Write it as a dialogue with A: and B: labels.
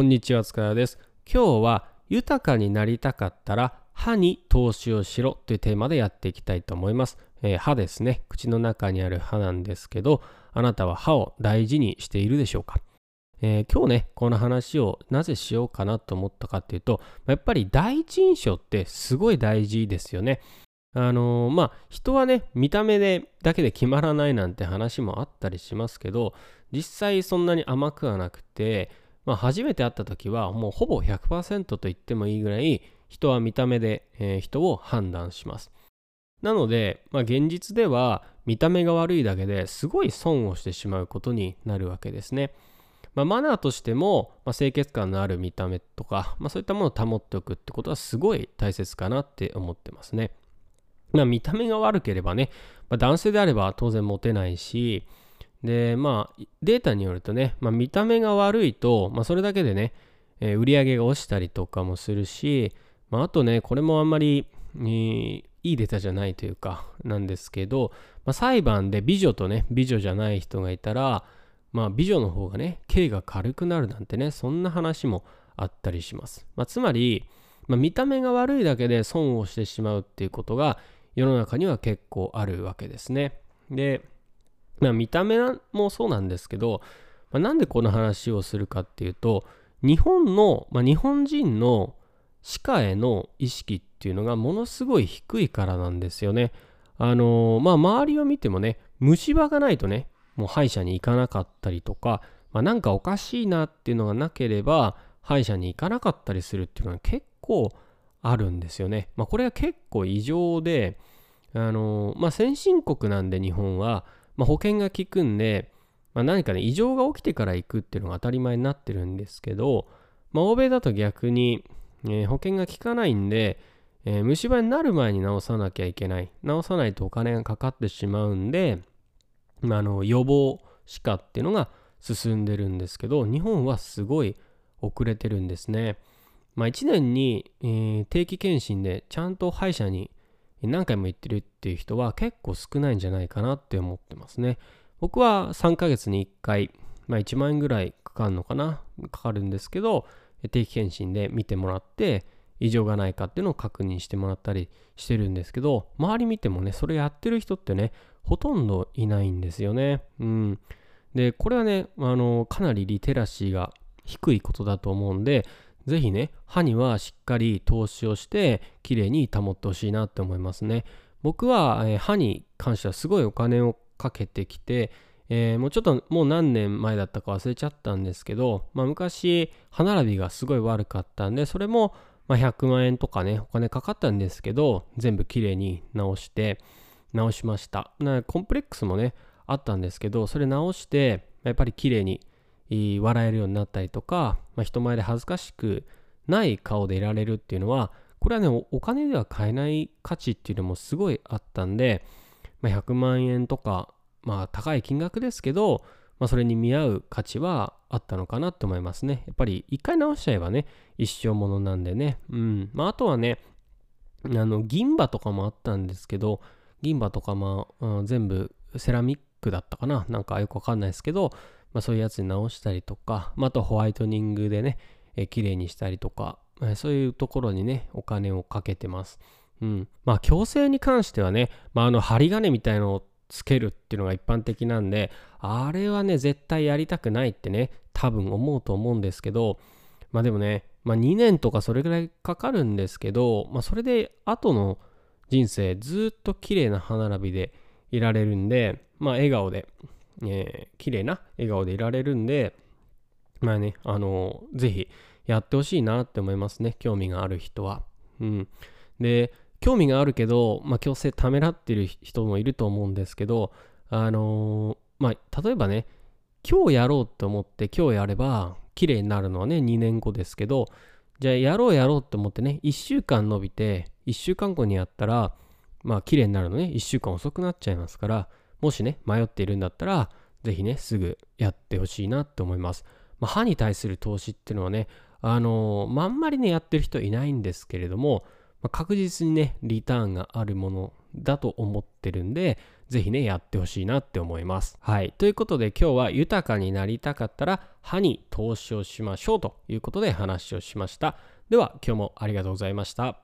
A: こんにちは塚谷です。今日は豊かになりたかったら歯に投資をしろというテーマでやっていきたいと思います、えー、歯ですね。口の中にある歯なんですけどあなたは歯を大事にしているでしょうか？えー、今日ね、この話をなぜしようかなと思ったかっていうと、やっぱり第一印象ってすごい大事ですよね。あのー、まあ、人はね、見た目でだけで決まらないなんて話もあったりしますけど、実際そんなに甘くはなくて、まあ、初めて会った時はもうほぼ100%と言ってもいいぐらい人は見た目で、えー、人を判断します。なので、まあ、現実では見た目が悪いだけですごい損をしてしまうことになるわけですね。まあ、マナーとしても、まあ、清潔感のある見た目とか、まあ、そういったものを保っておくってことはすごい大切かなって思ってますね。まあ、見た目が悪ければね、まあ、男性であれば当然モテないし、で、まあ、データによるとね、まあ、見た目が悪いと、まあ、それだけでね、えー、売り上げが落ちたりとかもするし、まあ、あとね、これもあんまり、えー、いいデータじゃないというか、なんですけど、まあ、裁判で美女とね、美女じゃない人がいたら、まあ、美女の方がね、刑が軽くなるなんてね、そんな話もあったりします。まあ、つまり、まあ、見た目が悪いだけで損をしてしまうっていうことが世の中には結構あるわけですね。で、まあ、見た目もそうなんですけど、まあ、なんでこの話をするかっていうと日本の、まあ、日本人の歯科への意識っていうのがものすごい低いからなんですよね。あのー、まあ周りを見てもね虫歯がないとねもう歯医者に行かなかったりとか、まあ、なんかおかしいなっていうのがなければ歯医者に行かなかったりするっていうのは結構あるんですよね。まあ、これは結構異常で、あのー、まあ、先進国なんで日本はまあ、保険が効くんで、まあ、何かね、異常が起きてから行くっていうのが当たり前になってるんですけど、まあ、欧米だと逆に、えー、保険が効かないんで、えー、虫歯になる前に治さなきゃいけない。治さないとお金がかかってしまうんで、まあ、あの予防歯科っていうのが進んでるんですけど、日本はすごい遅れてるんですね。まあ、1年に、えー、定期検診でちゃんと歯医者に何回も行ってるっていう人は結構少ないんじゃないかなって思ってますね。僕は3ヶ月に1回、まあ1万円ぐらいかかるのかなかかるんですけど、定期検診で見てもらって、異常がないかっていうのを確認してもらったりしてるんですけど、周り見てもね、それやってる人ってね、ほとんどいないんですよね。うん。で、これはね、あの、かなりリテラシーが低いことだと思うんで、ぜひね、歯にはしっかり投資をして、きれいに保ってほしいなって思いますね。僕は、えー、歯に関してはすごいお金をかけてきて、えー、もうちょっともう何年前だったか忘れちゃったんですけど、まあ、昔歯並びがすごい悪かったんでそれもま100万円とかねお金かかったんですけど全部きれいに直して直しましたコンプレックスもねあったんですけどそれ直してやっぱりきれいに笑えるようになったりとか、まあ、人前で恥ずかしくない顔でいられるっていうのはこれはねお金では買えない価値っていうのもすごいあったんで、まあ、100万円とかまあ高い金額ですけど、まあ、それに見合う価値はあったのかなと思いますね。やっぱり一回直しちゃえばね一生ものなんでね。うん。まああとはねあの銀歯とかもあったんですけど銀歯とかまあ、うん、全部セラミックだったかな。なんかよくわかんないですけどまあ、そういうやつに直したりとか、まあ、あとホワイトニングでね、えー、綺麗にしたりとか、えー、そういうところにね、お金をかけてます。うん。まあ、矯正に関してはね、まあ、あの、針金みたいのをつけるっていうのが一般的なんで、あれはね、絶対やりたくないってね、多分思うと思うんですけど、まあでもね、まあ2年とかそれぐらいかかるんですけど、まあそれで後の人生ずっと綺麗な歯並びでいられるんで、まあ笑顔でえー、綺麗な笑顔でいられるんで、まあね、あのー、ぜひやってほしいなって思いますね。興味がある人は。うん。で、興味があるけど、まあ、強制ためらってる人もいると思うんですけど、あのー、まあ、例えばね、今日やろうって思って今日やれば綺麗になるのはね、2年後ですけど、じゃあやろうやろうって思ってね、1週間伸びて、1週間後にやったら、まあ綺麗になるのね、1週間遅くなっちゃいますから、もしね、迷っているんだったら、ぜひね、すぐやってほしいなって思います。まあ、歯に対する投資っていうのはね、あのー、まあ、んまりね、やってる人いないんですけれども、まあ、確実にね、リターンがあるものだと思ってるんで、ぜひね、やってほしいなって思います。はい。ということで今日は豊かになりたかったら歯に投資をしましょうということで話をしました。では今日もありがとうございました。